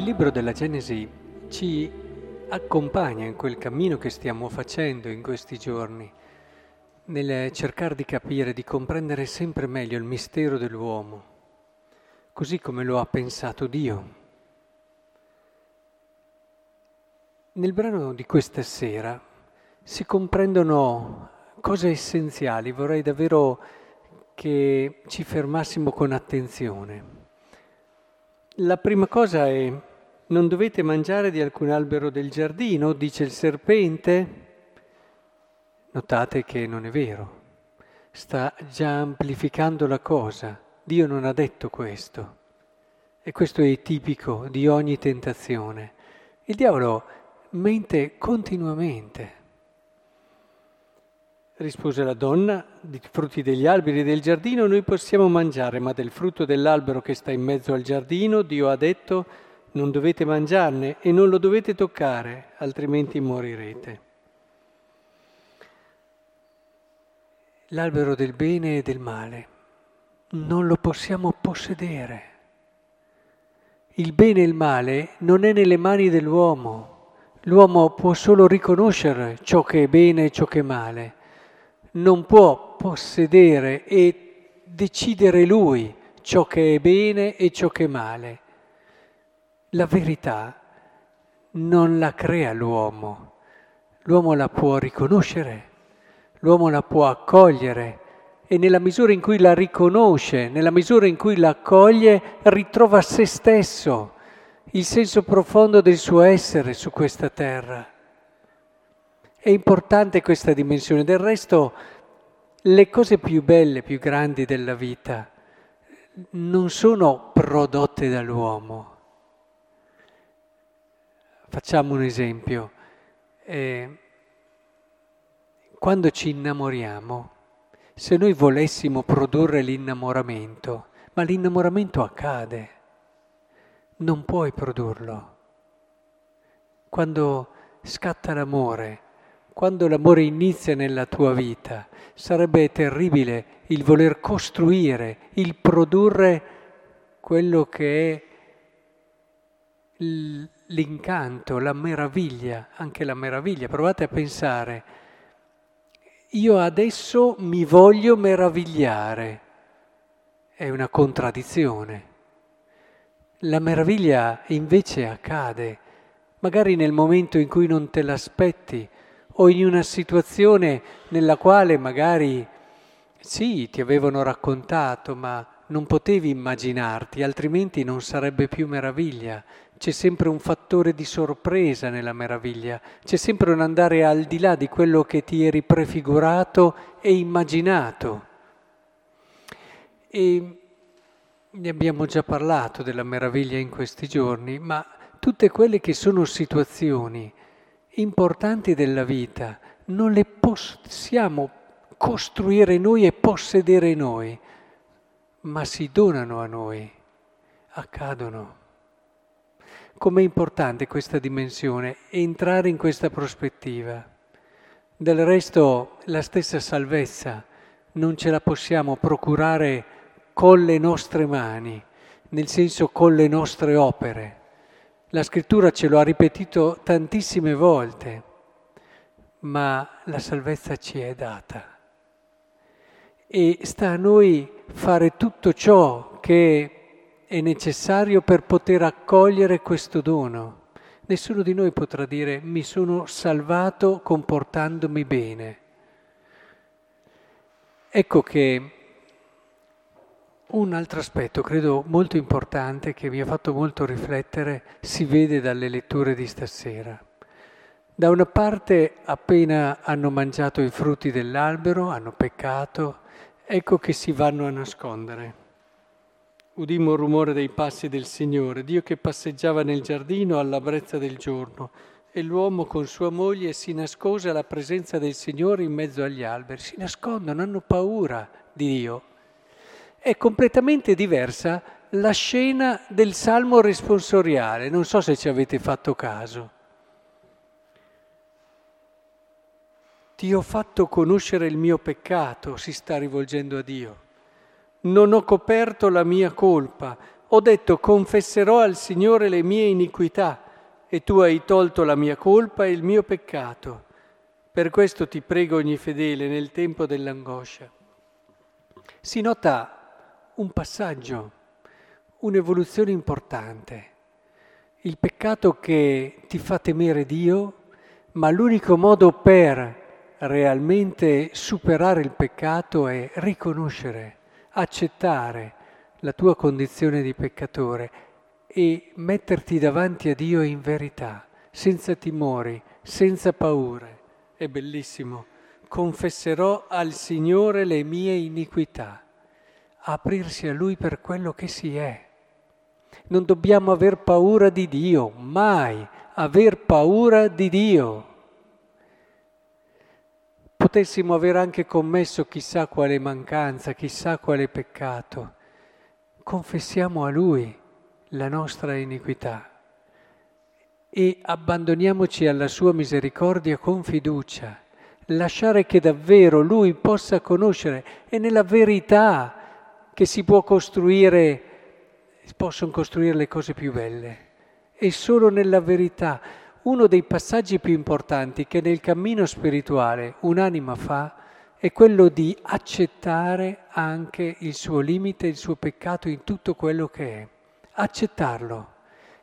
Il libro della Genesi ci accompagna in quel cammino che stiamo facendo in questi giorni, nel cercare di capire, di comprendere sempre meglio il mistero dell'uomo, così come lo ha pensato Dio. Nel brano di questa sera si comprendono cose essenziali, vorrei davvero che ci fermassimo con attenzione. La prima cosa è non dovete mangiare di alcun albero del giardino, dice il serpente. Notate che non è vero, sta già amplificando la cosa. Dio non ha detto questo. E questo è tipico di ogni tentazione. Il diavolo mente continuamente. Rispose la donna, di frutti degli alberi del giardino noi possiamo mangiare, ma del frutto dell'albero che sta in mezzo al giardino Dio ha detto non dovete mangiarne e non lo dovete toccare, altrimenti morirete. L'albero del bene e del male non lo possiamo possedere. Il bene e il male non è nelle mani dell'uomo. L'uomo può solo riconoscere ciò che è bene e ciò che è male non può possedere e decidere lui ciò che è bene e ciò che è male. La verità non la crea l'uomo, l'uomo la può riconoscere, l'uomo la può accogliere e nella misura in cui la riconosce, nella misura in cui la accoglie, ritrova se stesso, il senso profondo del suo essere su questa terra. È importante questa dimensione, del resto le cose più belle, più grandi della vita non sono prodotte dall'uomo. Facciamo un esempio. Eh, quando ci innamoriamo, se noi volessimo produrre l'innamoramento, ma l'innamoramento accade, non puoi produrlo. Quando scatta l'amore, quando l'amore inizia nella tua vita, sarebbe terribile il voler costruire, il produrre quello che è l'incanto, la meraviglia, anche la meraviglia. Provate a pensare, io adesso mi voglio meravigliare, è una contraddizione. La meraviglia invece accade, magari nel momento in cui non te l'aspetti, o in una situazione nella quale magari sì, ti avevano raccontato, ma non potevi immaginarti, altrimenti non sarebbe più meraviglia. C'è sempre un fattore di sorpresa nella meraviglia, c'è sempre un andare al di là di quello che ti eri prefigurato e immaginato. E ne abbiamo già parlato della meraviglia in questi giorni, ma tutte quelle che sono situazioni importanti della vita non le possiamo costruire noi e possedere noi, ma si donano a noi, accadono. Com'è importante questa dimensione, entrare in questa prospettiva. Del resto la stessa salvezza non ce la possiamo procurare con le nostre mani, nel senso con le nostre opere. La scrittura ce lo ha ripetuto tantissime volte, ma la salvezza ci è data. E sta a noi fare tutto ciò che è necessario per poter accogliere questo dono. Nessuno di noi potrà dire mi sono salvato comportandomi bene. Ecco che un altro aspetto, credo molto importante, che mi ha fatto molto riflettere, si vede dalle letture di stasera. Da una parte, appena hanno mangiato i frutti dell'albero, hanno peccato, ecco che si vanno a nascondere. Udimmo il rumore dei passi del Signore, Dio che passeggiava nel giardino alla brezza del giorno, e l'uomo con sua moglie si nascose alla presenza del Signore in mezzo agli alberi. Si nascondono, hanno paura di Dio è completamente diversa la scena del salmo responsoriale, non so se ci avete fatto caso. Ti ho fatto conoscere il mio peccato, si sta rivolgendo a Dio. Non ho coperto la mia colpa, Ho detto confesserò al Signore le mie iniquità e tu hai tolto la mia colpa e il mio peccato. Per questo ti prego ogni fedele nel tempo dell'angoscia. Si nota un passaggio, un'evoluzione importante. Il peccato che ti fa temere Dio, ma l'unico modo per realmente superare il peccato è riconoscere, accettare la tua condizione di peccatore e metterti davanti a Dio in verità, senza timori, senza paure. È bellissimo. Confesserò al Signore le mie iniquità. Aprirsi a Lui per quello che si è. Non dobbiamo aver paura di Dio, mai aver paura di Dio. Potessimo aver anche commesso chissà quale mancanza, chissà quale peccato. Confessiamo a Lui la nostra iniquità e abbandoniamoci alla sua misericordia con fiducia, lasciare che davvero Lui possa conoscere e nella verità che si può costruire, possono costruire le cose più belle. E solo nella verità, uno dei passaggi più importanti che nel cammino spirituale un'anima fa è quello di accettare anche il suo limite, il suo peccato in tutto quello che è. Accettarlo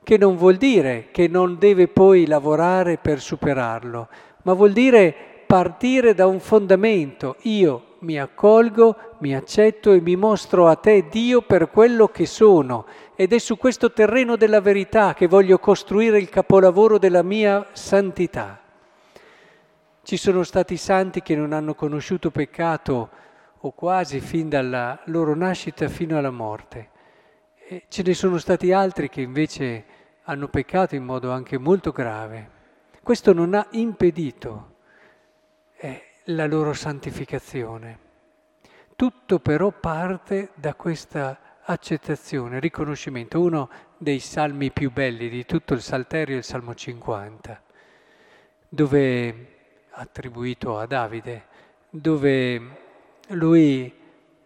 che non vuol dire che non deve poi lavorare per superarlo, ma vuol dire partire da un fondamento. Io mi accolgo, mi accetto e mi mostro a te Dio per quello che sono ed è su questo terreno della verità che voglio costruire il capolavoro della mia santità. Ci sono stati santi che non hanno conosciuto peccato o quasi fin dalla loro nascita fino alla morte. E ce ne sono stati altri che invece hanno peccato in modo anche molto grave. Questo non ha impedito eh, la loro santificazione. Tutto però parte da questa accettazione, riconoscimento. Uno dei salmi più belli di tutto il Salterio è il Salmo 50, dove attribuito a Davide, dove lui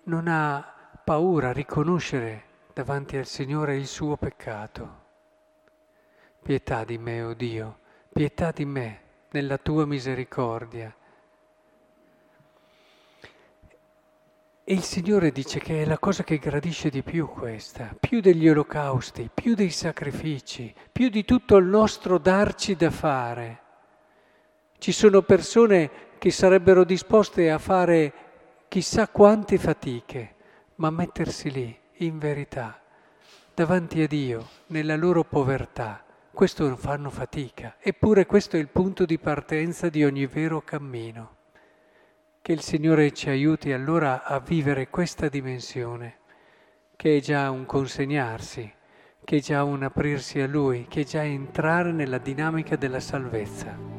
non ha paura a riconoscere davanti al Signore il suo peccato. Pietà di me, o oh Dio, pietà di me nella tua misericordia. E il Signore dice che è la cosa che gradisce di più questa, più degli olocausti, più dei sacrifici, più di tutto il nostro darci da fare. Ci sono persone che sarebbero disposte a fare chissà quante fatiche, ma mettersi lì, in verità, davanti a Dio, nella loro povertà questo fanno fatica, eppure questo è il punto di partenza di ogni vero cammino. Che il Signore ci aiuti allora a vivere questa dimensione, che è già un consegnarsi, che è già un aprirsi a Lui, che è già entrare nella dinamica della salvezza.